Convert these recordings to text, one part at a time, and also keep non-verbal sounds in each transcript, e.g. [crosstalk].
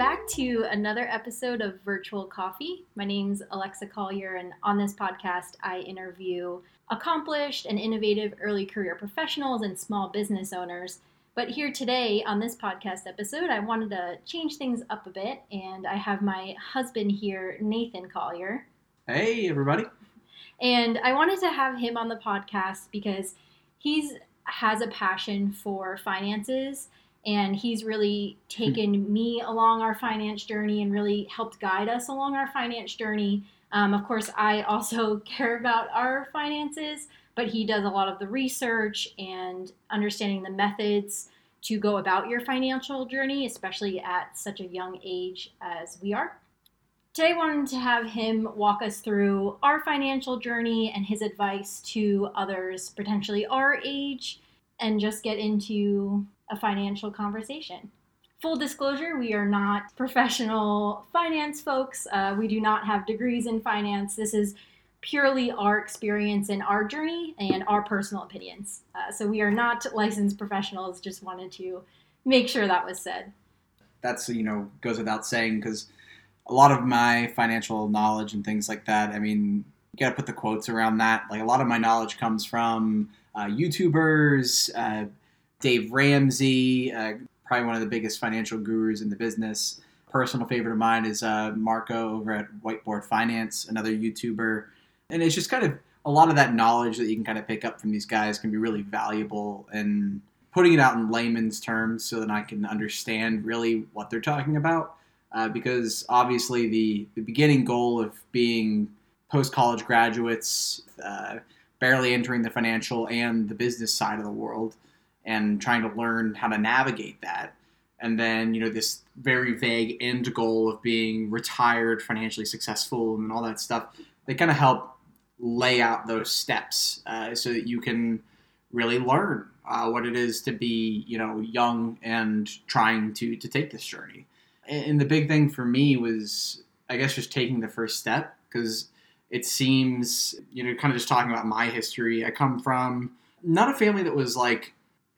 back to another episode of Virtual Coffee. My name's Alexa Collier, and on this podcast, I interview accomplished and innovative early career professionals and small business owners. But here today on this podcast episode, I wanted to change things up a bit, and I have my husband here, Nathan Collier. Hey, everybody. And I wanted to have him on the podcast because he's has a passion for finances and he's really taken me along our finance journey and really helped guide us along our finance journey. Um, of course, I also [laughs] care about our finances, but he does a lot of the research and understanding the methods to go about your financial journey, especially at such a young age as we are. Today, I wanted to have him walk us through our financial journey and his advice to others, potentially our age, and just get into a financial conversation. Full disclosure, we are not professional finance folks. Uh, we do not have degrees in finance. This is purely our experience and our journey and our personal opinions. Uh, so we are not licensed professionals. Just wanted to make sure that was said. That's, you know, goes without saying because a lot of my financial knowledge and things like that, I mean, you got to put the quotes around that. Like a lot of my knowledge comes from uh, YouTubers, uh, Dave Ramsey, uh, probably one of the biggest financial gurus in the business. Personal favorite of mine is uh, Marko over at Whiteboard Finance, another YouTuber. And it's just kind of a lot of that knowledge that you can kind of pick up from these guys can be really valuable and putting it out in layman's terms so that I can understand really what they're talking about. Uh, because obviously, the, the beginning goal of being post college graduates, uh, barely entering the financial and the business side of the world, and trying to learn how to navigate that. And then, you know, this very vague end goal of being retired, financially successful, and all that stuff, they kind of help lay out those steps uh, so that you can really learn uh, what it is to be, you know, young and trying to, to take this journey. And the big thing for me was, I guess, just taking the first step because it seems, you know, kind of just talking about my history. I come from not a family that was like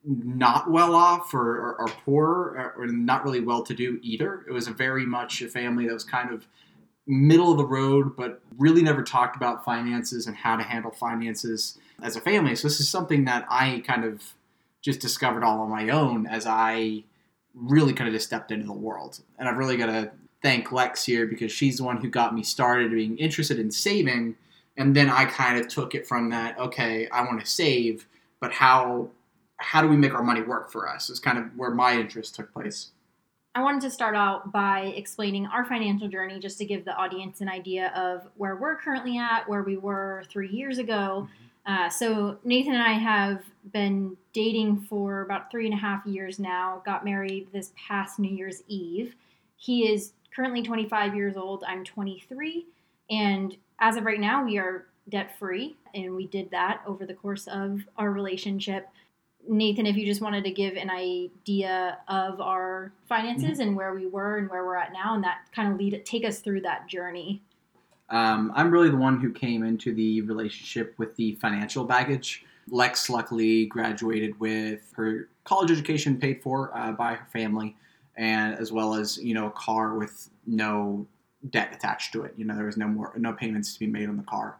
not well off or, or, or poor or, or, not really well to do either. It was a very much a family that was kind of middle of the road, but really never talked about finances and how to handle finances as a family. So this is something that I kind of just discovered all on my own as I really kind of just stepped into the world. And I've really got to thank Lex here because she's the one who got me started being interested in saving. And then I kind of took it from that, okay, I want to save, but how how do we make our money work for us is kind of where my interest took place. I wanted to start out by explaining our financial journey just to give the audience an idea of where we're currently at, where we were three years ago. Mm-hmm. Uh, so, Nathan and I have been dating for about three and a half years now, got married this past New Year's Eve. He is currently 25 years old, I'm 23, and as of right now, we are debt free, and we did that over the course of our relationship. Nathan, if you just wanted to give an idea of our finances mm-hmm. and where we were and where we're at now, and that kind of lead take us through that journey. Um, I'm really the one who came into the relationship with the financial baggage. Lex luckily graduated with her college education paid for uh, by her family, and as well as you know a car with no debt attached to it. You know there was no more no payments to be made on the car.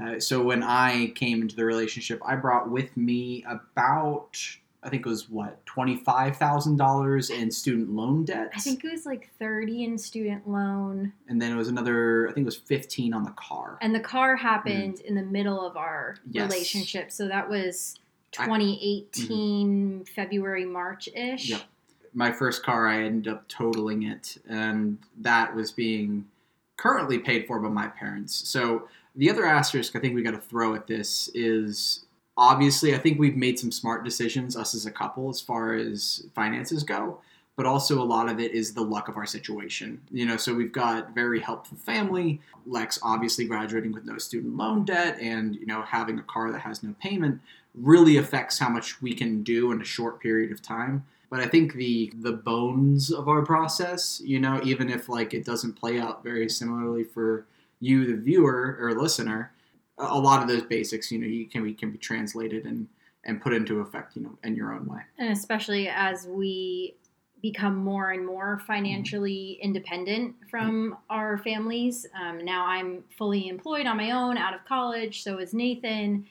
Uh, so when I came into the relationship, I brought with me about I think it was what twenty five thousand dollars in student loan debt. I think it was like thirty in student loan, and then it was another. I think it was fifteen on the car. And the car happened mm. in the middle of our yes. relationship, so that was 2018 mm. February March ish. Yep. My first car, I ended up totaling it, and that was being currently paid for by my parents. So the other asterisk I think we got to throw at this is obviously I think we've made some smart decisions us as a couple as far as finances go, but also a lot of it is the luck of our situation. You know, so we've got very helpful family, Lex obviously graduating with no student loan debt and you know having a car that has no payment really affects how much we can do in a short period of time. But I think the the bones of our process, you know, even if like it doesn't play out very similarly for you, the viewer or listener, a lot of those basics, you know, you can be can be translated and and put into effect, you know, in your own way. And especially as we become more and more mm-hmm. financially independent from mm-hmm. our families. Um, now I'm fully employed on my own out of college, so is Nathan.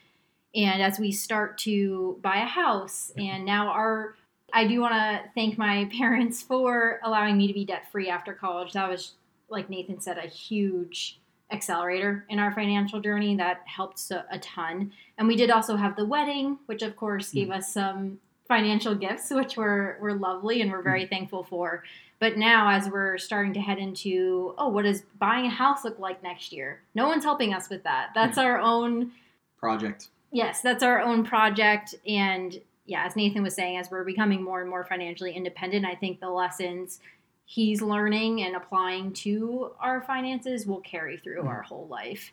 And as we start to buy a house, mm-hmm. and now our I do want to thank my [laughs] parents for allowing me to be debt free after college. That was, like Nathan said, a huge accelerator in our financial journey that helped a ton. And we did also have the wedding, which of course gave mm. us some financial gifts, [laughs] which were were lovely and we're very mm. thankful for. But now, as we're starting to head into, oh, what does buying a house look like next year? No one's helping us with that. That's our own project. Yes, that's our own project. And yeah, as Nathan was saying, as we're becoming more and more financially independent, I think the lessons he's learning and applying to our finances will carry through mm-hmm. our whole life.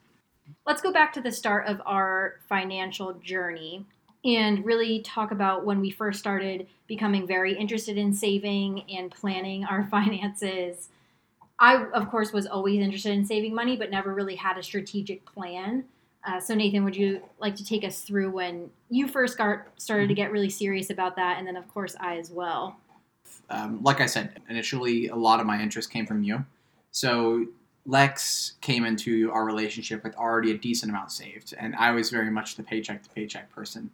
Let's go back to the start of our financial journey and really talk about when we first started becoming very interested in saving and planning our [laughs] finances. I, of course, was always interested in saving money, but never really had a strategic plan. Uh, so, Nathan, would you like to take us through when you first got, started to mm-hmm. get really serious about that? And then, of course, I as well. Um, like I said, initially, a lot of my interest came from you. So, Lex came into our relationship with already a decent amount saved, and I was very much the paycheck to paycheck person.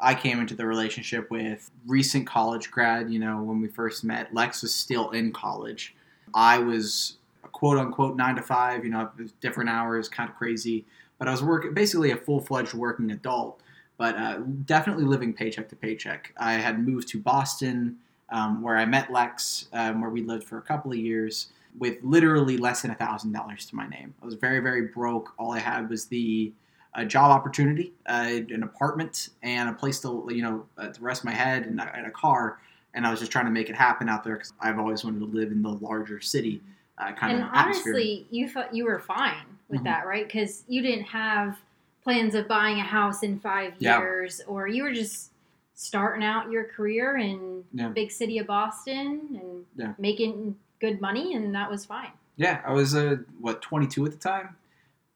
I came into the relationship with recent college grad. You know, when we first met, Lex was still in college. I was quote unquote nine to five, you know, different hours, kind of crazy but I was working basically a full fledged working adult, but uh, definitely living paycheck to paycheck. I had moved to Boston, um, where I met Lex, um, where we lived for a couple of years, with literally less than a thousand dollars to my name. I was very very broke. All I had was the a job opportunity, uh, an apartment, and a place to you know uh, to rest my head, and, and, a car. And I was just trying to make it happen out there because I've always wanted to live in the larger city uh, kind and of. And honestly, you thought you were fine with mm-hmm. that, right? Because you didn't have plans of buying a house in five years, yeah. or you were just starting out your career in yeah. big city of Boston and yeah. making good money, and that was fine. Yeah, I was uh, what 22 at the time.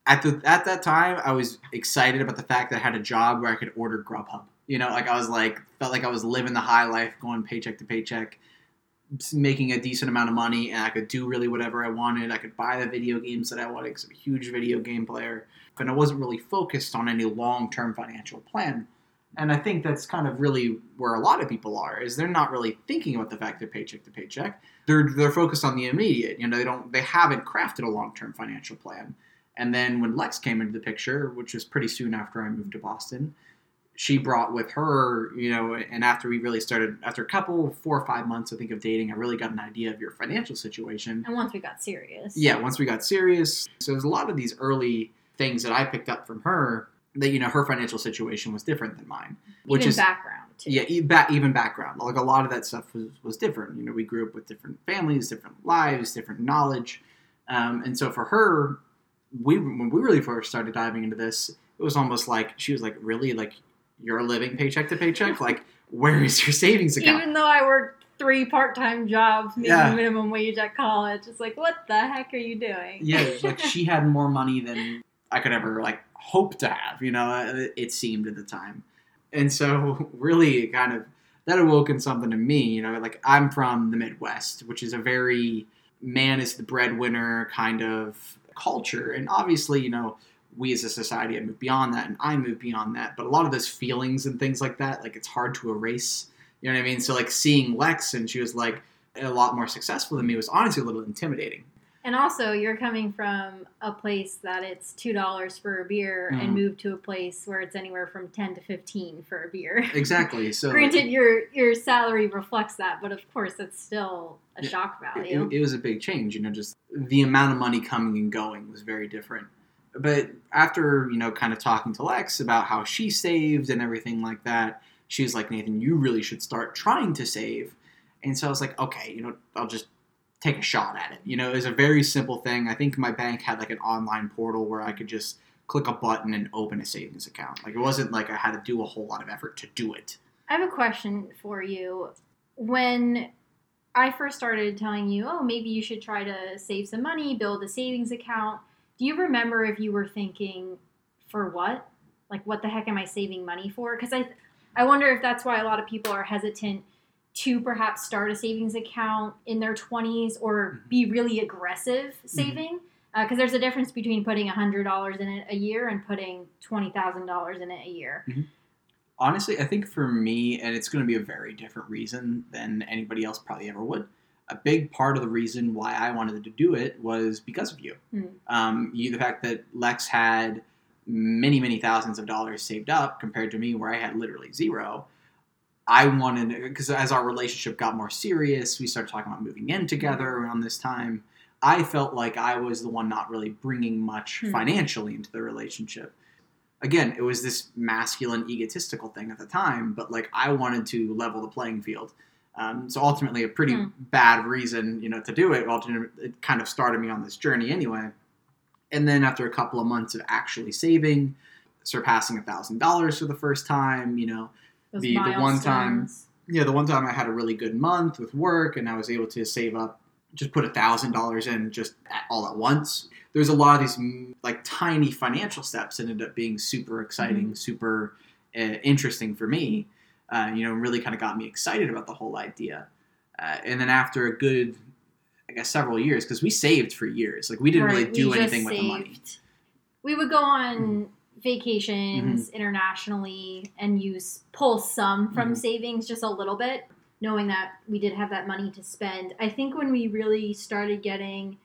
At the at that time, I was excited about the fact that I had a job where I could order Grubhub. You know, like I was like felt like I was living the high life, going paycheck to paycheck making a decent amount of money and I could do really whatever I wanted. I could buy the video games that I wanted because I'm a huge video game player. And I wasn't really focused on any long term financial plan. And I think that's kind of really where a lot of people are, is they're not really thinking about the fact they're paycheck to paycheck. They're they're focused on the immediate. You know, they don't they haven't crafted a long term financial plan. And then when Lex came into the picture, which was pretty soon after I moved to Boston, she brought with her, you know, and after we really started, after a couple, four or five months, I think, of dating, I really got an idea of your financial situation. And once we got serious. Yeah, once we got serious. So there's a lot of these early things that I picked up from her that, you know, her financial situation was different than mine. Which even is background. Too. Yeah, even background. Like a lot of that stuff was, was different. You know, we grew up with different families, different lives, different knowledge. Um, and so for her, we when we really first started diving into this, it was almost like she was like, really, like you're living paycheck to paycheck. like, [laughs] where is your savings account? Even though I worked three part-time jobs, making yeah. minimum wage at college, it's like, what the heck are you doing? Yeah, like she had more money than I could ever like hope to have. You know, uh, it seemed at the time, and so [laughs] really, it kind of that awoken something in me. You know, like I'm from the Midwest, which is a very man is the breadwinner kind of culture, and obviously, you know we as a society have moved beyond that and I moved beyond that. But a lot of those feelings and things like that, like it's hard to erase. You know what I mean? So like seeing Lex and she was like a lot more successful than me was honestly a little intimidating. And also, you're coming from a place that it's two dollars for a beer, mm. and moved to a place where it's anywhere from ten to fifteen for a beer. [laughs] Exactly. So, granted, your your salary reflects that, but of course, it's still a shock value. It, it was a big change. You know, just the amount of money coming and going was very different but after you know kind of talking to lex about how she saved and everything like that she was like nathan you really should start trying to save and so i was like okay you know i'll just take a shot at it. You know it's a very simple thing. I think my bank had like an online portal where i could just click a button and open a savings account. Like it wasn't like i had to do a whole lot of effort to do it. I have a question for you. When i first started telling you oh maybe you should try to save some money build a savings account do you remember if you were thinking, for what? Like, what the heck am I saving money for? Because I, I wonder if that's why a lot of people are hesitant to perhaps start a savings account in their 20s or Mhm. be really aggressive saving. Because there's a difference between putting $100 in it a year and putting $20,000 in it a year. Honestly, I think for me, and it's going to be a very different reason than anybody else probably ever would. A big part of the reason why I wanted to do it was because of you. Hmm. Um, you, the fact that Lex had many, many thousands of dollars saved up compared to me, where I had literally zero. I wanted because as our relationship got more serious, we started talking about moving in together around this time. I felt like I was the one not really bringing much Hmm. financially into the relationship. Again, it was this masculine, egotistical thing at the time, but like I wanted to level the playing field. Um, so ultimately, a pretty Hmm. bad reason, you know, to do it. Ultimately, it kind of started me on this journey anyway. And then after a couple of months of actually saving, surpassing a thousand dollars for the first time, you know, The- the one time- yeah, the one time I had a really good month with work and I was able to save up, just put a thousand dollars in just at, all at once. There's a lot of these mm, like tiny financial steps that ended up being super exciting, super uh, interesting for me. Uh, you know, really kind of got me excited about the whole idea. Uh, and then after a good, I guess, several years, because we saved for years, like we didn't really do anything with the money. We would go on Mm-hmm. vacations internationally and use pull some from Mhm. savings just a little bit, knowing that we did have that money to spend. I think when we really started getting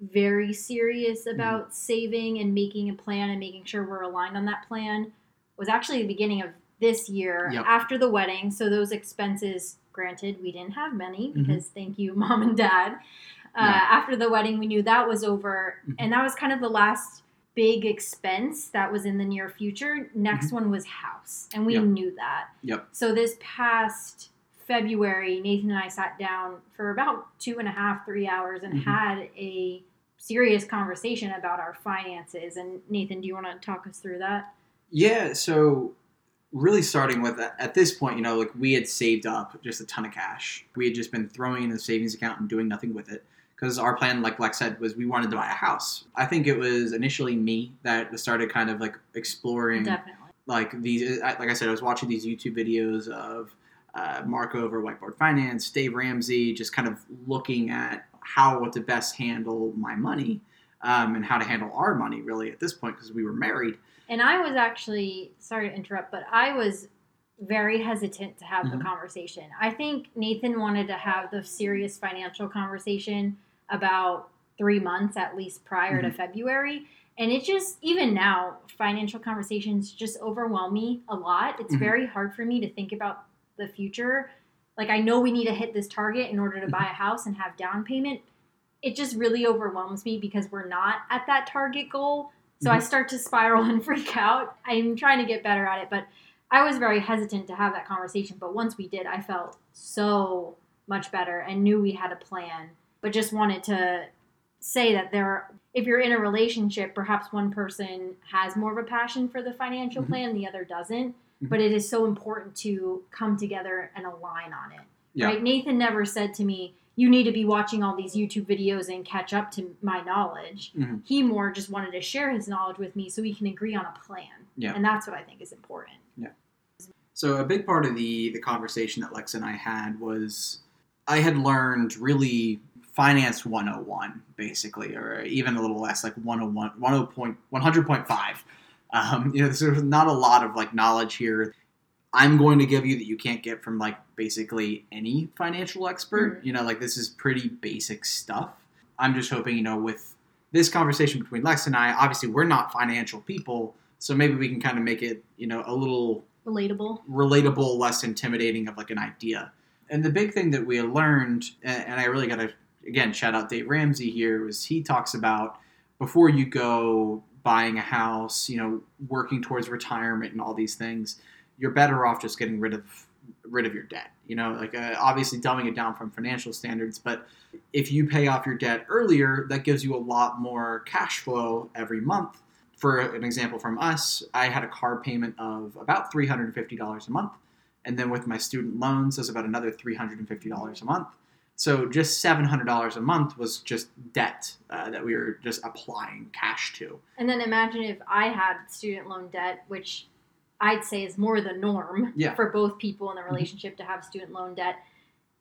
very serious Mm-hmm. about saving and making a plan and making sure we're aligned on that plan was actually the beginning of this year Yep. after the wedding. So those expenses, granted, we didn't have many Mhm. because thank you, [laughs] mom and dad. Uh, Yeah. After the wedding, we knew that was over, Mhm. and that was kind of the last big expense that was in the near future. Next Mm-hmm. one was house, and we Yep. knew that. Yep. So this past February, Nathan and I sat down for about two and a half, three hours and Mhm. had a serious conversation about our finances. And Nathan, do you want to talk us through that? Yeah, so really starting with at this point, you know, like we had saved up just a ton of cash. We had just been throwing in the savings account and doing nothing with it because our plan, like Lex said, was we wanted to buy a house. I think it was initially me that started kind of like exploring Definitely. like these. Like I said, I was watching these YouTube videos of uh, Mark over Whiteboard Finance, Dave Ramsey, just kind of looking at how to best handle my money um, and how to handle our money really at this point because we were married. And I was actually sorry to interrupt, but I was very hesitant to have Mhm. the conversation. I think Nathan wanted to have the serious financial conversation about three months at least prior to mm-hmm. February. And it just, even now, financial conversations just overwhelm me a lot. It's Mhm. very hard for me to think about the future. Like, I know we need to hit this target in order to mm-hmm. buy a house and have down payment. It just really overwhelms me because we're not at that target goal. So I mm-hmm. start to spiral [laughs] and freak out. I'm trying to get better at it, but I was very hesitant to have that conversation. But once we did, I felt so much better and knew we had a plan, but just wanted to say that there are, if you're in a relationship, perhaps one person has more of a passion for the financial Mhm. plan, the other doesn't. Mhm. But it is so important to come together and align on it. Yeah. Right? Nathan never said to me, you need to be watching all these YouTube videos and catch up to my knowledge. Mhm. He more just wanted to share his knowledge with me so we can agree on a plan. Yeah. And that's what I think is important. Yeah. So a big part of the the conversation that Lex and I had was I had learned really finance 101 basically or even a little less like 101 10 100.5 um, you know there's not a lot of like knowledge here i'm going to give you that you can't get from like basically any financial expert Mhm. you know like this is pretty basic stuff i'm just hoping you know with this conversation between lex and i obviously we're not financial people so maybe we can kind of make it you know a little Relatable. relatable, less intimidating of like an idea. And the big thing that we learned, and, and I really got to again shout out Dave Ramsey here, was he talks about before you go buying a house, you know, working towards retirement and all these things, you're better off just getting rid of rid of your debt. You know, like uh, obviously dumbing it down from financial standards, but if you pay off your debt earlier, that gives you a lot more cash flow every month for an example from us, I had a car payment of about $350 a month. And then with my student loans, there's about another $350 a month. So just $700 a month was just debt uh, that we were just applying cash to. And then imagine if I had student loan debt, which I'd say is more the norm Yeah. for both people in the relationship to have student loan debt.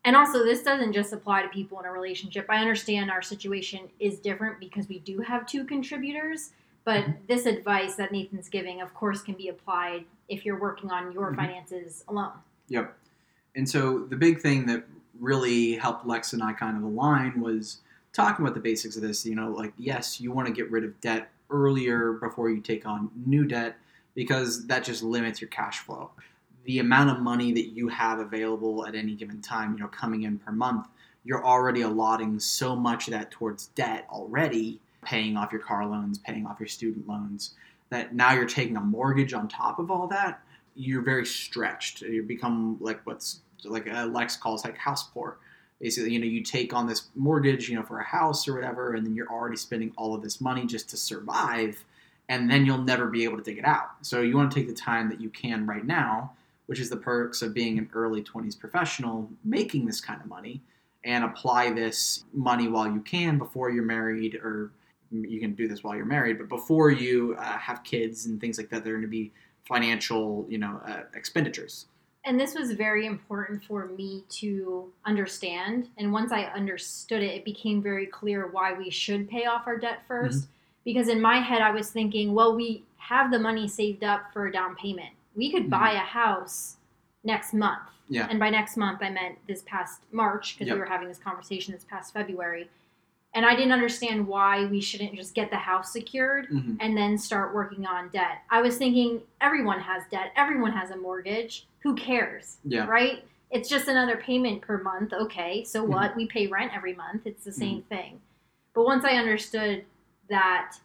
And also, this doesn't just apply to people in a relationship. I understand our situation is different because we do have two contributors, but Mhm. this advice that Nathan's giving, of course, can be applied if you're working on your Mhm. finances alone. Yep. And so the big thing that really helped Lex and I kind of align was talking about the basics of this. You know, like, yes, you want to get rid of debt earlier before you take on new debt because that just limits your cash flow. The amount of money that you have available at any given time, you know, coming in per month, you're already allotting so much of that towards debt already, paying off your car loans, paying off your student loans, that now you're taking a mortgage on top of all that you're very stretched. You become like what's like uh, Lex calls like house poor. Basically, you know, you take on this mortgage, you know, for a house or whatever, and then you're already spending all of this money just to survive, and then you'll never be able to take it out. So you want to take the time that you can right now, which is the perks of being an early 20s professional making this kind of money, and apply this money while you can before you're married, or you can do this while you're married, but before you uh, have kids and things like that, they're going to be financial, you know, uh, expenditures. And this was very important for me to understand. And once I understood it, it became very clear why we should pay off our debt 1st Mm-hmm. Because in my head, I was thinking, well, we have the money saved up for a down payment. We could Mhm. buy a house next month. Yeah. And by next month, I meant this past March because Yep. we were having this conversation this past February. And I didn't understand why we shouldn't just get the house secured Mm-hmm. and then start working on debt. I was thinking everyone has debt, everyone has a mortgage. Who cares? Yeah. Right? It's just another payment per month. Okay, so Mm-hmm. what? We pay rent every month. It's the same thing. But once I understood that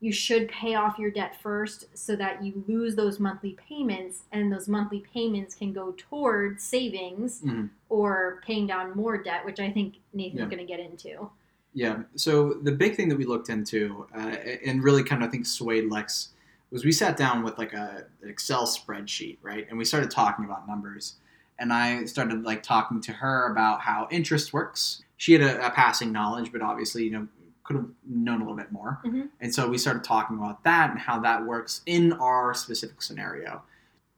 you should pay off your debt first so that you lose those monthly payments and those monthly payments can go toward savings Mhm. or paying down more debt, which I think Nathan's Yeah. going to get into. Yeah. So the big thing that we looked into uh, and really kind of I think swayed Lex was we sat down with like a an Excel spreadsheet, right? And we started talking about numbers. And I started like talking to her about how interest works. She had a, a passing knowledge, but obviously, you know, could have known a little bit more. Mhm. And so we started talking about that and how that works in our specific scenario.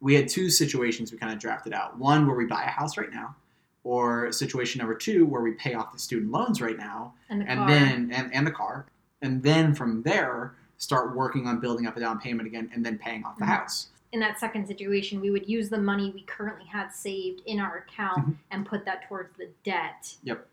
We had two situations we kind of drafted out. One where we buy a house right now, or situation number two where we pay off the student loans right now And the and then and, and the car and then from there start working on building up a down payment again and then paying off the Mhm. house in that second situation, we would use the money we currently had saved in our account Mhm. and put that towards the debt. Yep.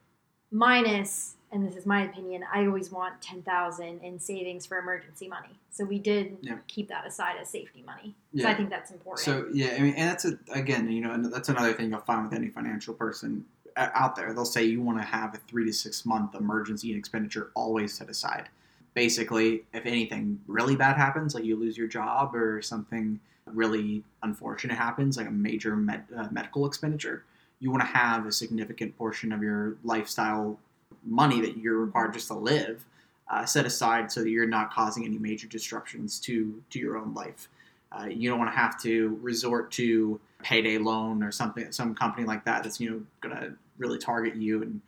Minus, and this is my opinion, I always want ten thousand in savings for emergency money. So we did Yeah. keep that aside as safety money. So Yeah. I think that's important. so yeah i mean and that's a, again you know that's another thing you'll find with any financial person uh, out there they'll say you want to have a three to six month emergency expenditure always set aside basically if anything really bad happens like you lose your job or something really unfortunate happens like a major med, uh, medical expenditure you want to have a significant portion of your lifestyle money that you're required just to live uh, set aside so that you're not causing any major disruptions to to your own life. Uh, you don't want to have to resort to payday loan or something some company like that that's you know going to really target you and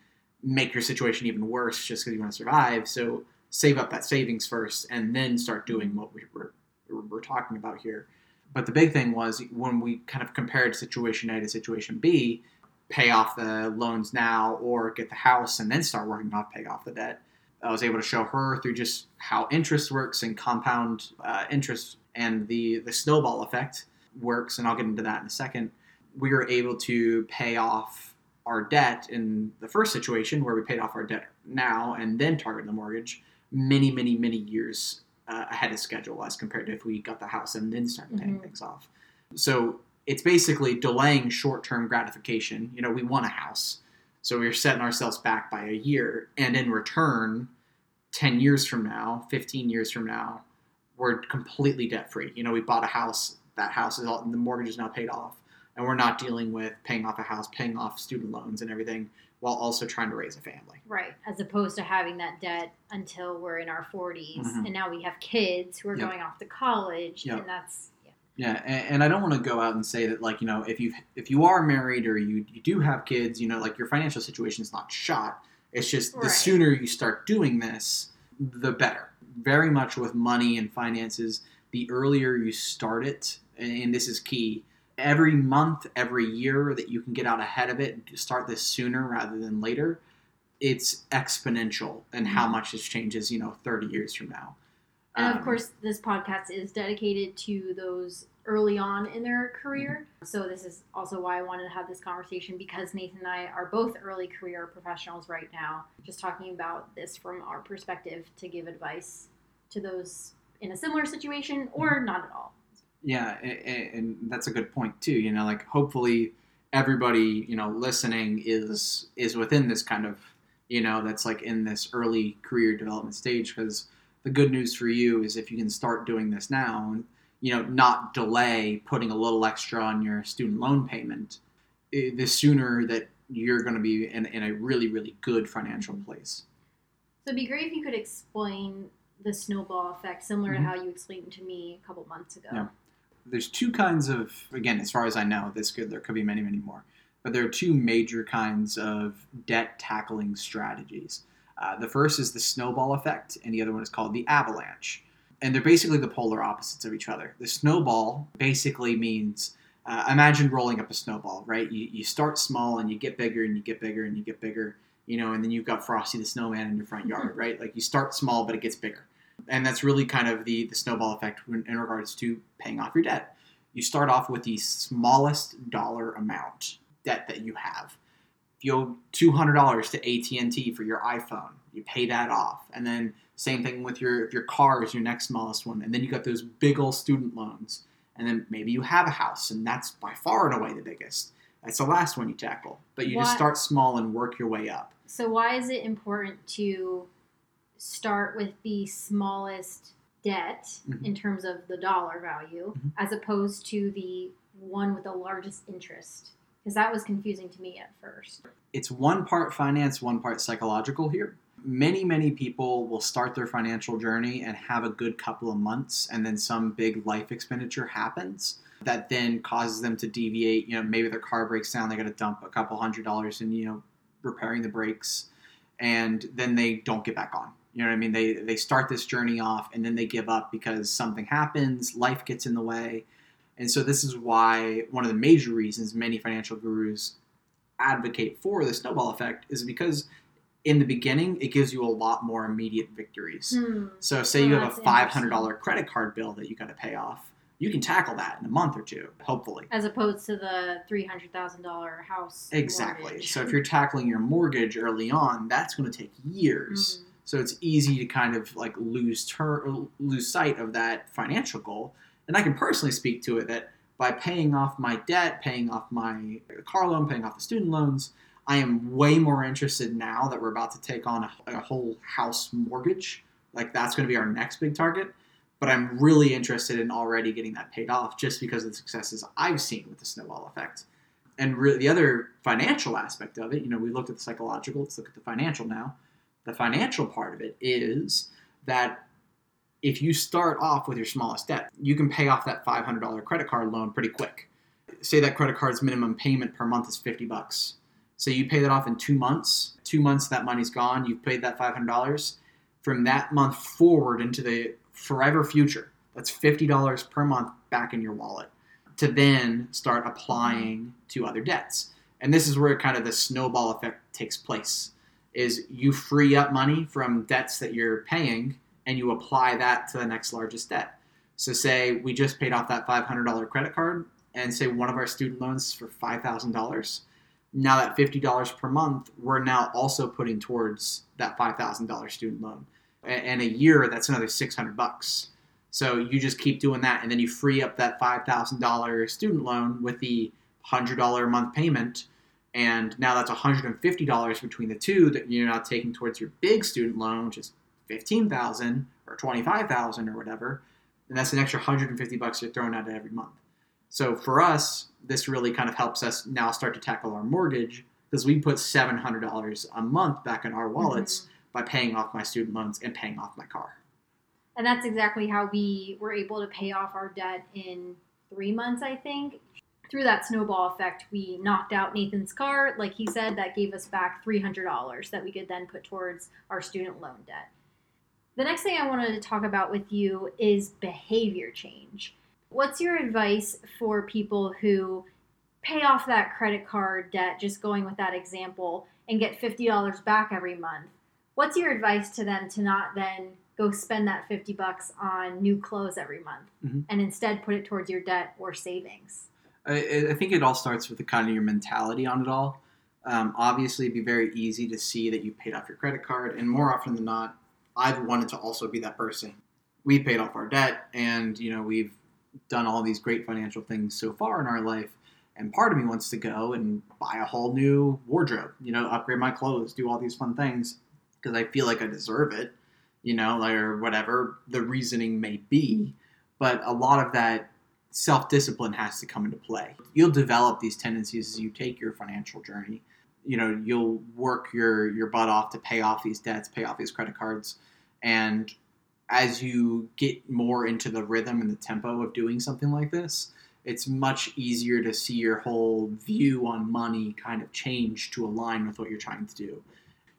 make your situation even worse just because you want to survive. So save up that savings first and then start doing what we were, we're talking about here. But the big thing was when we kind of compared situation a to situation b pay off the loans now or get the house and then start working off pay off the debt. I was able to show her through just how interest works and compound uh, interest and the the snowball effect works and i'll get into that in a second. We were able to pay off our debt in the first situation where we paid off our debt now and then target the mortgage many many many years uh, ahead of schedule as compared to if we got the house and then started paying Mhm. things off. So it's basically delaying short-term gratification. You know we want a house so we're setting ourselves back by a year and in return 10 years from now 15 years from now we're completely debt free you know we bought a house that house is all the mortgage is now paid off and we're not dealing with paying off a house paying off student loans and everything while also trying to raise a family right. As opposed to having that debt until we're in our 40s. Mhm. And now we have kids who are Yep. going off to college. Yep. And that's, yeah. Yeah, and, and I don't want to go out and say that like you know if you if you are married or you you do have kids, you know like your financial situation is not shot. It's just the Right. sooner you start doing this, the better. Very much with money and finances, the earlier you start it, and this is key. Every month, every year that you can get out ahead of it, start this sooner rather than later, it's exponential and how mm-hmm. much this changes, you know, 30 years from now. And of Um, course, this podcast is dedicated to those early on in their career. Mm-hmm. So, this is also why I wanted to have this conversation because Nathan and I are both early career professionals right now, just talking about this from our perspective to give advice to those in a similar situation or mm-hmm. not at all. Yeah, and that's a good point too. You know, like hopefully everybody you know listening is is within this kind of you know that's like in this early career development stage because the good news for you is if you can start doing this now and you know not delay putting a little extra on your student loan payment eh, the sooner that you're going to be in, in a really really good financial place So, it'd be great if you could explain the snowball effect, similar Mhm. to how you explained to me a couple months ago. Yeah. There's two kinds of again as far as i know this could there could be many many more but there are two major kinds of debt tackling strategies. Uh, the first is the snowball effect and the other one is called the avalanche. And they're basically the polar opposites of each other. The snowball basically means uh, imagine rolling up a snowball right? You, you start small and you get bigger and you get bigger and you get bigger you know and then you've got frosty the snowman in your front yard [laughs] right? Like you start small but it gets bigger and that's really kind of the, the snowball effect in, in regards to paying off your debt. You start off with the smallest dollar amount debt that you have. If you owe two hundred dollars to AT and T for your iPhone, you pay that off, and then same thing with your your car is your next smallest one, and then you got those big old student loans, and then maybe you have a house, and that's by far and away the biggest. That's the last one you tackle, but you just start small and work your way up. So why is it important to start with the smallest debt Mhm. in terms of the dollar value Mhm. as opposed to the one with the largest interest? Because that was confusing to me at first. it's one part finance, one part psychological here. Many, many people will start their financial journey and have a good couple of months, and then some big life expenditure happens that then causes them to deviate. You know, maybe their car breaks down, they got to dump a couple hundred dollars in, you know, repairing the brakes, and then they don't get back on. You know what I mean? They they start this journey off, and then they give up because something happens, life gets in the way. And so this is why one of the major reasons many financial gurus advocate for the snowball effect is because in the beginning it gives you a lot more immediate victories. Hmm. So say Oh, you have a five hundred dollar credit card bill that you got to pay off, you can tackle that in a month or two, hopefully. As opposed to the three hundred thousand dollar house. Exactly. So if you're tackling your mortgage early on, that's going to take years. Hmm. So it's easy to kind of like lose ter- lose sight of that financial goal. And I can personally speak to it that by paying off my debt, paying off my car loan, paying off the student loans, I am way more interested now that we're about to take on a, a whole house mortgage. Like that's going to be our next big target. But I'm really interested in already getting that paid off just because of the successes I've seen with the snowball effect. And re- the other financial aspect of it, you know, we looked at the psychological, let's look at the financial now the financial part of it is that if you start off with your smallest debt, you can pay off that $500 credit card loan pretty quick. Say that credit card's minimum payment per month is 50 bucks. So you pay that off in two months. Two months, that money's gone. You've paid that $500. From that month forward into the forever future, that's $50 per month back in your wallet to then start applying to other debts. And this is where kind of the snowball effect takes place is you free up money from debts that you're paying and you apply that to the next largest debt. So say we just paid off that $500 credit card and say one of our student loans for $5,000. Now that $50 per month, we're now also putting towards that $5,000 student loan. And a year, that's another 600 bucks. So you just keep doing that and then you free up that $5,000 student loan with the $100 a month payment and now that's $150 between the two that you're now taking towards your big student loan, which is 15000 or 25000 or whatever. And that's an extra 150 bucks you're throwing at it every month. So for us, this really kind of helps us now start to tackle our mortgage because we put $700 a month back in our wallets Mhm. by paying off my student loans and paying off my car. And that's exactly how we were able to pay off our debt in three months, I think. Through that snowball effect, we knocked out Nathan's car. Like he said, that gave us back $300 that we could then put towards our student loan debt. The next thing I wanted to talk about with you is behavior change. what's your advice for people who pay off that credit card debt, just going with that example, and get $50 back every month? What's your advice to them to not then go spend that 50 bucks on new clothes every month Mhm. and instead put it towards your debt or savings? I, I think it all starts with the kind of your mentality on it all. Um, obviously, it'd be very easy to see that you paid off your credit card, and more often than not, I've wanted to also be that person. We paid off our debt, and you know we've done all these great financial things so far in our life. And part of me wants to go and buy a whole new wardrobe, you know, upgrade my clothes, do all these fun things because I feel like I deserve it, you know, like, or whatever the reasoning may be. But a lot of that self discipline has to come into play. You'll develop these tendencies as you take your financial journey. You know, you'll work your your butt off to pay off these debts, pay off these credit cards, and as you get more into the rhythm and the tempo of doing something like this, it's much easier to see your whole view on money kind of change to align with what you're trying to do.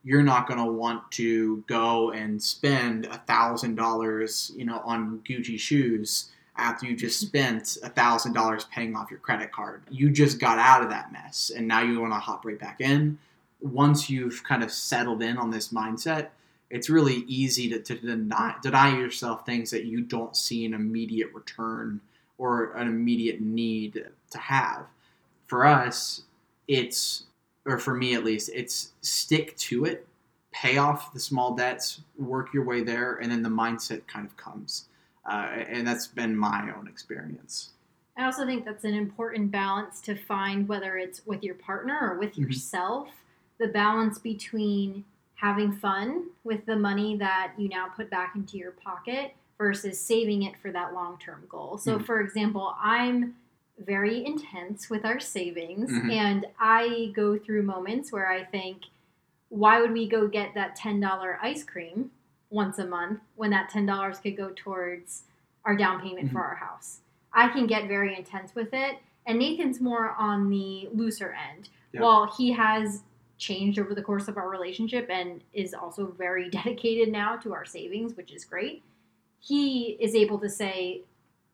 You're not going to want to go and spend a thousand dollars, you know, on Gucci shoes after you just spent a thousand dollars paying off your credit card. You just got out of that mess, and now you want to hop right back in. Once you've kind of settled in on this mindset, it's really easy to, to deny, deny yourself things that you don't see an immediate return or an immediate need to have. For us, it's, or for me at least, it's stick to it, pay off the small debts, work your way there, and then the mindset kind of comes. Uh, and that's been my own experience. I also think that's an important balance to find whether it's with your partner or with Mhm. yourself. The balance between having fun with the money that you now put back into your pocket versus saving it for that long term goal. So, Mhm. for example, I'm very intense with our savings, Mhm. and I go through moments where I think, why would we go get that $10 ice cream once a month when that $10 could go towards our down payment for Mhm. our house? I can get very intense with it. And Nathan's more on the looser end. Yeah. While he has changed over the course of our relationship and is also very [laughs] dedicated now to our savings, which is great, he is able to say,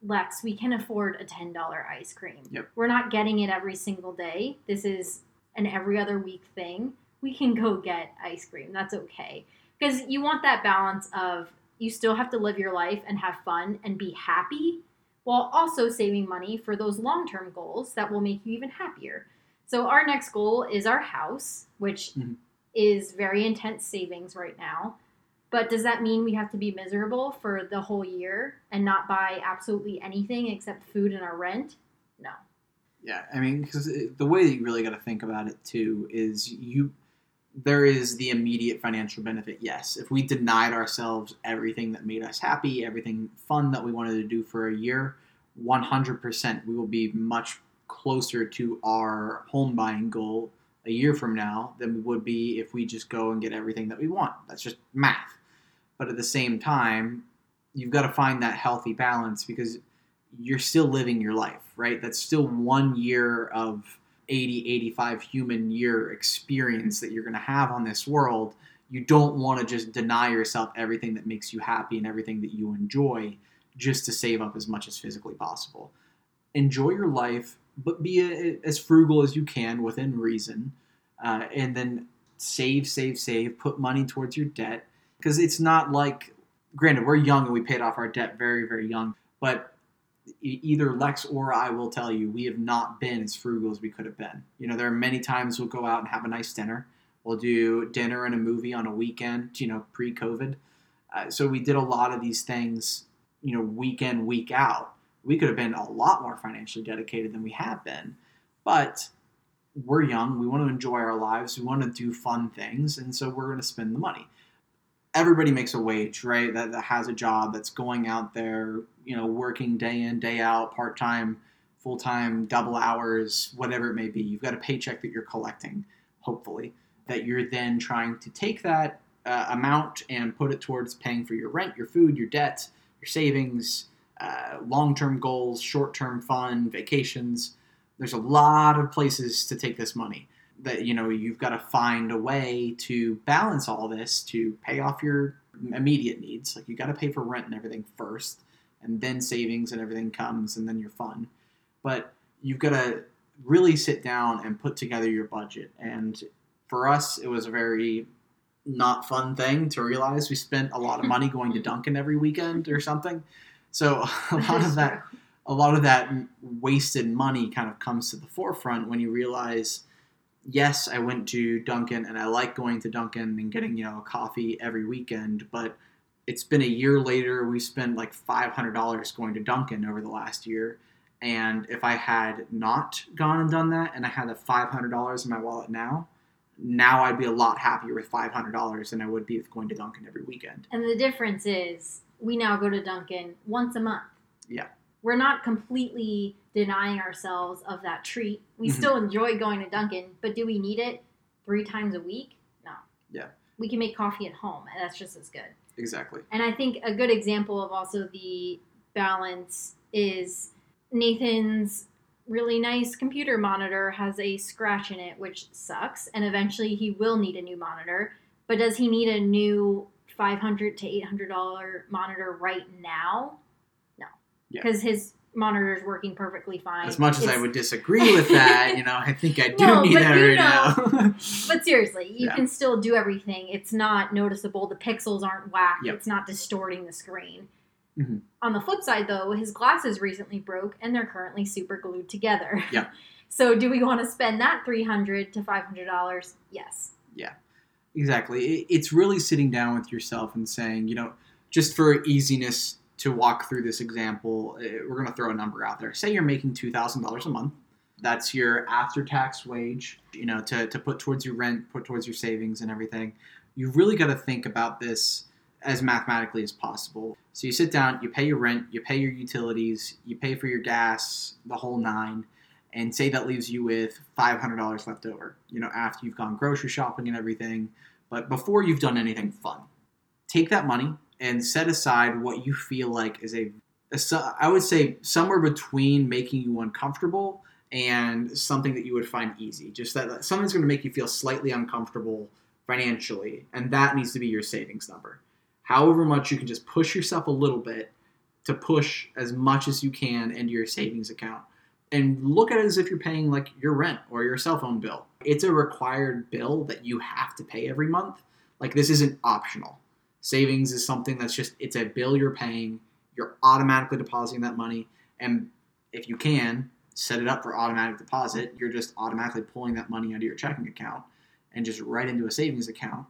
Lex, we can afford a $10 ice cream. Yep. We're not getting it every single day. This is an every other week thing. We can go get ice cream. That's okay. Because you want that balance of you still have to live your life and have fun and be happy while also saving money for those long term goals that will make you even happier. So, our next goal is our house, which Mhm. is very intense savings right now. But does that mean we have to be miserable for the whole year and not buy absolutely anything except food and our rent? No. Yeah, I mean, because the way that you really got to think about it too is you. There is the immediate financial benefit. Yes, if we denied ourselves everything that made us happy, everything fun that we wanted to do for a year, one hundred percent, we will be much closer to our home buying goal a year from now than we would be if we just go and get everything that we want. That's just math. But at the same time, you've got to find that healthy balance because you're still living your life, right? That's still one year of 80, 85 human year experience that you're going to have on this world. You don't want to just deny yourself everything that makes you happy and everything that you enjoy just to save up as much as physically possible. Enjoy your life, but be a, as frugal as you can within reason. Uh, and then save, save, save, put money towards your debt. Because it's not like, granted, we're young and we paid off our debt very, very young, but either Lex or I will tell you we have not been as frugal as we could have been. You know, there are many times we'll go out and have a nice dinner. We'll do dinner and a movie on a weekend, you know, pre COVID. Uh, so we did a lot of these things, you know, week in, week out. We could have been a lot more financially dedicated than we have been. But we're young. We want to enjoy our lives. We want to do fun things. And so we're going to spend the money. Everybody makes a wage, right? That, that has a job that's going out there, you know, working day in, day out, part time, full time, double hours, whatever it may be. You've got a paycheck that you're collecting, hopefully, that you're then trying to take that uh, amount and put it towards paying for your rent, your food, your debt, your savings, uh, long term goals, short term fun, vacations. There's a lot of places to take this money that you know you've got to find a way to balance all this to pay off your immediate needs like you got to pay for rent and everything first and then savings and everything comes, and then you're fun. But you've got to really sit down and put together your budget. And for us, it was a very not fun thing to realize. We spent a lot of money [laughs] going to Dunkin' every weekend or something. So [laughs] a lot of that, a lot of that wasted money kind of comes to the forefront when you realize, yes, I went to Dunkin' and I like going to Dunkin' and getting you know a coffee every weekend, but it's been a year later. We spent like five hundred dollars going to Dunkin' over the last year. And if I had not gone and done that, and I had the five hundred dollars in my wallet now, now I'd be a lot happier with five hundred dollars than I would be with going to Dunkin' every weekend. And the difference is we now go to Dunkin' once a month. Yeah. We're not completely denying ourselves of that treat. We Mhm. still enjoy going to Dunkin', but do we need it three times a week? No. Yeah. We can make coffee at home, and that's just as good. Exactly. And I think a good example of also the balance is Nathan's really nice computer monitor has a scratch in it, which sucks. And eventually he will need a new monitor. But does he need a new five hundred to eight hundred dollar monitor right now? No, Yeah. because his monitor is working perfectly fine. As much as I would disagree with that, you know, I think I do [laughs] No, need that right now. [laughs] But seriously, you Yeah. can still do everything. It's not noticeable. The pixels aren't whacked. Yep. It's not distorting the screen. Mhm. On the flip side, though, his glasses recently broke and they're currently super glued together. Yep. [laughs] So, do we want to spend that three hundred to five hundred dollars? Yes. Yeah, exactly. It's really sitting down with yourself and saying, you know, just for easiness to walk through this example, eh, we're going to throw a number out there. Say you're making $2,000 a month. That's your after tax wage, you know, to, to put towards your rent, put towards your savings and everything. You've really got to think about this as mathematically as possible. So you sit down, you pay your rent, you pay your utilities, you pay for your gas, the whole nine, and say that leaves you with $500 left over, you know, after you've gone grocery shopping and everything, but before you've done anything fun. Take that money and set aside what you feel like is a, a I would say somewhere between making you uncomfortable and something that you would find easy. Just that something's going to make you feel slightly uncomfortable financially, and that needs to be your savings number. However much you can just push yourself a little bit to push as much as you can into your savings account and look at it as if you're paying like your rent or your cell phone bill. It's a required bill that you have to pay every month. Like this isn't optional. Savings is something that's just it's a bill you're paying. You're automatically depositing that money and if you can set it up for automatic deposit, you're just automatically pulling that money out of your checking account and just right into a savings account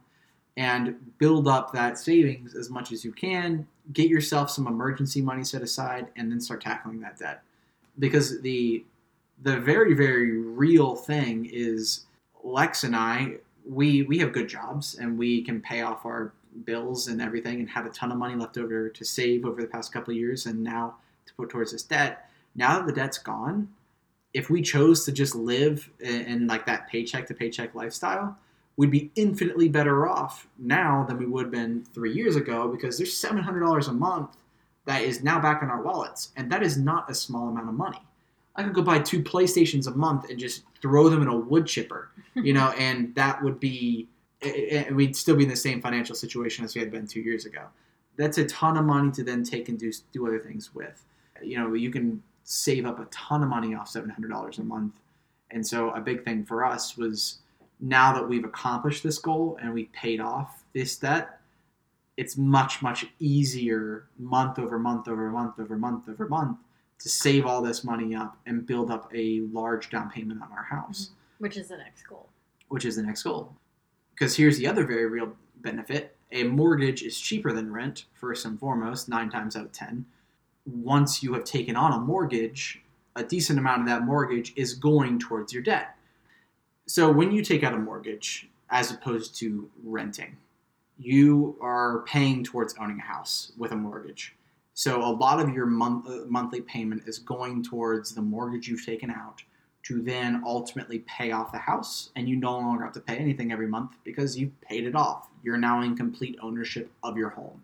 and build up that savings as much as you can. Get yourself some emergency money set aside and then start tackling that debt because the the very very real thing is Lex and I we we have good jobs and we can pay off our bills and everything and had a ton of money left over to save over the past couple years and now to put towards this debt. Now that the debt's gone if we chose to just live in, in like that paycheck to paycheck lifestyle we'd be infinitely better off now than we would have been three years ago because there's $700 a month that is now back in our wallets and that is not a small amount of money. I could go buy two playstations a month and just throw them in a wood chipper you know and that would be and we'd still be in the same financial situation as we had been two years ago. That's a ton of money to then take and do, do other things with. You know you can save up a ton of money off $700 a month. And so a big thing for us was now that we've accomplished this goal and we've paid off this debt it's much much easier month over month over month over month over month to save all this money up and build up a large down payment on our house. Mm-hmm. Which is the next goal. which is the next goal. Because here's the other very real benefit a mortgage is cheaper than rent, first and foremost, nine times out of ten. Once you have taken on a mortgage, a decent amount of that mortgage is going towards your debt. So when you take out a mortgage, as opposed to renting, you are paying towards owning a house with a mortgage. So a lot of your month, uh, monthly payment is going towards the mortgage you've taken out to then ultimately pay off the house and you no longer have to pay anything every month because you've paid it off. You're now in complete ownership of your home.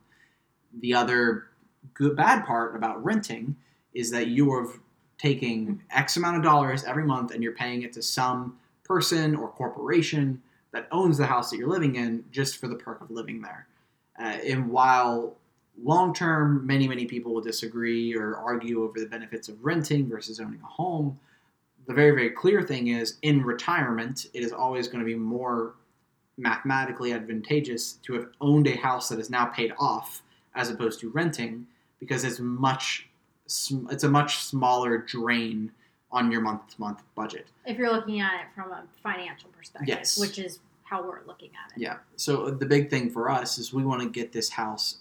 The other good bad part about renting is that you are taking X amount of dollars every month and you're paying it to some person or corporation that owns the house that you're living in just for the perk of living there. Uh, and while long term, many, many people will disagree or argue over the benefits of renting versus owning a home. The very, very clear thing is in retirement, it is always going to be more mathematically advantageous to have owned a house that is now paid off as opposed to renting because it's much it's a much smaller drain on your month to month budget. If you're looking at it from a financial perspective, Yes. which is how we're looking at it. Yeah. So uh, the big thing for us is we want to get this house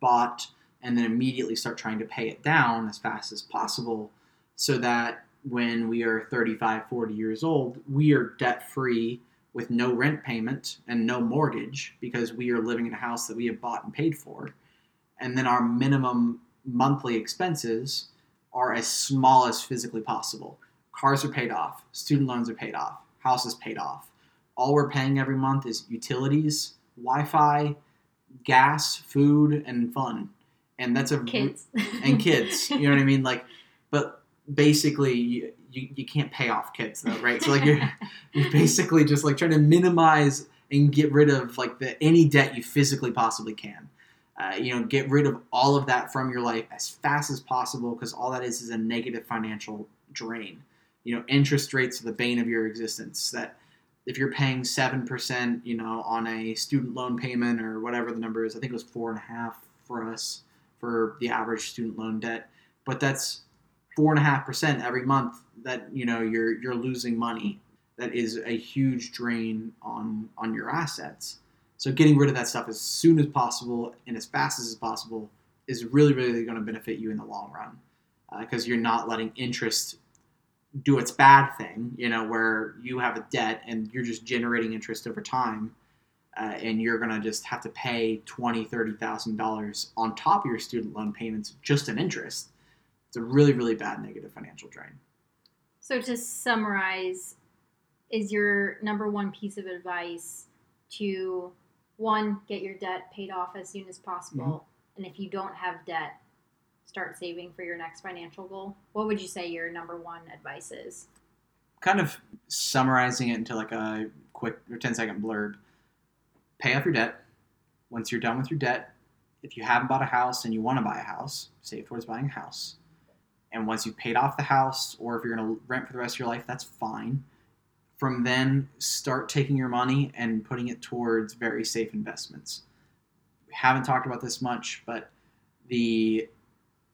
bought and then immediately start trying to pay it down as fast as possible so that when we are 35, 40 years old, we are debt free with no rent payment and no mortgage because we are living in a house that we have bought and paid for. And then our minimum monthly expenses are as small as physically possible. Cars are paid off, student loans are paid off, house is paid off. All we're paying every month is utilities, Wi Fi, gas, food, and fun. And that's a Kids. and kids. You know what I mean? Like, basically, you, you, you can't pay off kids though, right? So like you're [laughs] you're basically just like trying to minimize and get rid of like the any debt you physically possibly can. Uh, you know, get rid of all of that from your life as fast as possible because all that is is a negative financial drain. You know, interest rates are the bane of your existence. That if you're paying seven percent, you know, on a student loan payment or whatever the number is, I think it was four and a half for us for the average student loan debt, but that's four and a half percent every month that you know you're you're losing money. That is a huge drain on on your assets. So getting rid of that stuff as soon as possible and as fast as possible is really really going to benefit you in the long run because you're not letting interest do its bad thing. You know where you have a debt and you're just generating interest over time. Uh, and you're gonna just have to pay twenty, thirty thousand dollars on top of your student loan payments just in interest. It's a really, really bad negative financial drain. So to summarize, is your number one piece of advice to one, get your debt paid off as soon as possible, Mm-hmm. and if you don't have debt, start saving for your next financial goal. What would you say your number one advice is? Kind of summarizing it into like a quick or 10 second blurb. Pay off your debt. Once you're done with your debt, if you haven't bought a house and you want to buy a house, save towards buying a house. And once you've paid off the house, or if you're going to rent for the rest of your life, that's fine. From then, start taking your money and putting it towards very safe investments. We haven't talked about this much, but the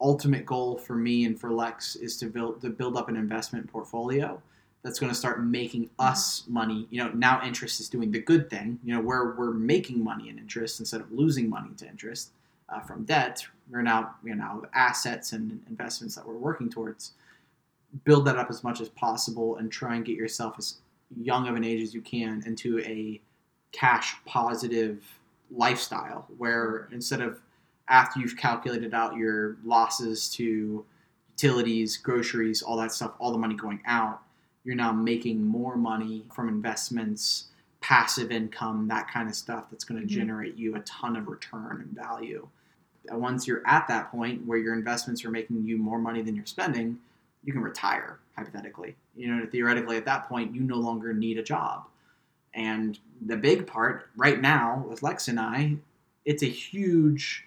ultimate goal for me and for Lex is to build to build up an investment portfolio that's going to start making mm-hmm. us money. You know, now interest is doing the good thing. You know, where we're making money in interest instead of losing money to interest uh, from debt. We're now you know assets and investments that we're working towards. Build that up as much as possible and try and get yourself as young of an age as you can into a cash positive lifestyle where instead of after you've calculated out your losses to utilities, groceries, all that stuff, all the money going out, you're now making more money from investments, passive income, that kind of stuff that's going to Mhm. generate you a ton of return and value. And once you're at that point where your investments are making you more money than you're spending, you can retire hypothetically. You know, theoretically at that point you no longer need a job. And the big part right now with Lex and I, it's a huge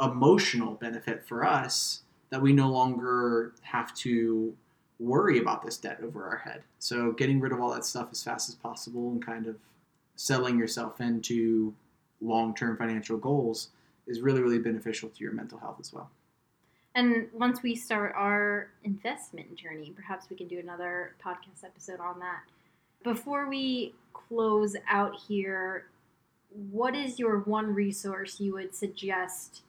emotional benefit for us that we no longer have to worry about this debt over our head. So getting rid of all that stuff as fast as possible and kind of settling yourself into long-term financial goals is really really beneficial to your mental health as well. And once we start our investment journey, perhaps we can do another podcast episode on that. Before we close out here, what is your one resource you would suggest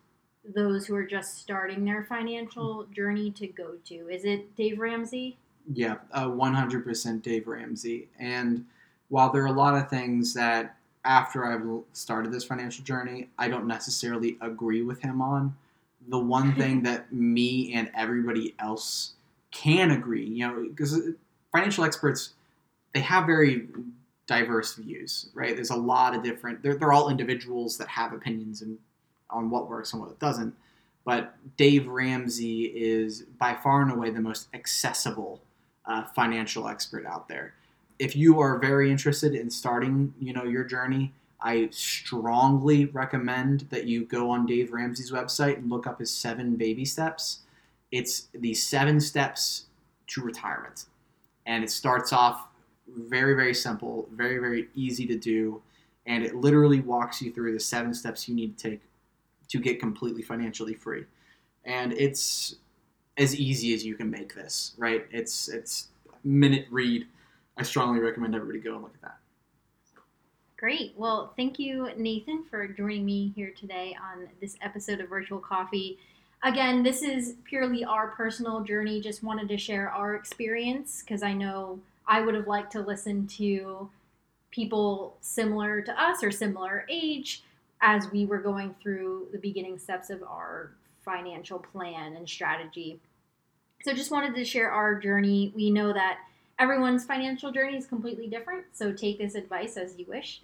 those who are just starting their financial journey to go to? Is it Dave Ramsey? Yeah, uh, 100% Dave Ramsey. And while there are a lot of things that after I've started this financial journey, I don't necessarily agree with him on, the one [laughs] thing that me and everybody else can agree, you know, because financial experts, they have very diverse views, right? There's a lot of different, they're, they're all individuals that have opinions and on what works and what doesn't. But Dave Ramsey is by far and away the most accessible uh, financial expert out there. If you are very interested in starting, you know, your journey, I strongly recommend that you go on Dave Ramsey's website and look up his seven baby steps. It's the seven steps to retirement. And it starts off very, very simple, very, very easy to do. And it literally walks you through the seven steps you need to take to get completely financially free. And it's as easy as you can make this, right? It's it's minute read. I strongly recommend everybody go and look at that. Great. Well, thank you, Nathan, for joining me here today on this episode of Virtual Coffee. Again, this is purely our personal journey. Just wanted to share our experience because I know I would have liked to listen to people similar to us or similar age as we were going through the beginning steps of our financial plan and strategy. So, just wanted to share our journey. We know that everyone's financial journey is completely different, so take this advice as you wish.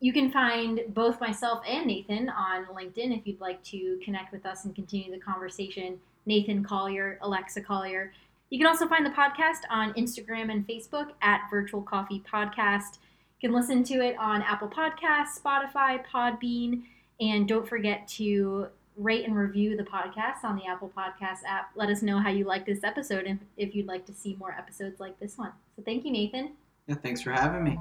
You can find both myself and Nathan on LinkedIn if you'd like to connect with us and continue the conversation. Nathan Collier, Alexa Collier. You can also find the podcast on Instagram and Facebook at Virtual Coffee Podcast. You can listen to it on Apple Podcasts, Spotify, Podbean, and don't forget to rate and review the podcast on the Apple Podcast app. Let us know how you like this episode and if you'd like to see more episodes like this one. So thank you, Nathan. Yeah, thanks for having me.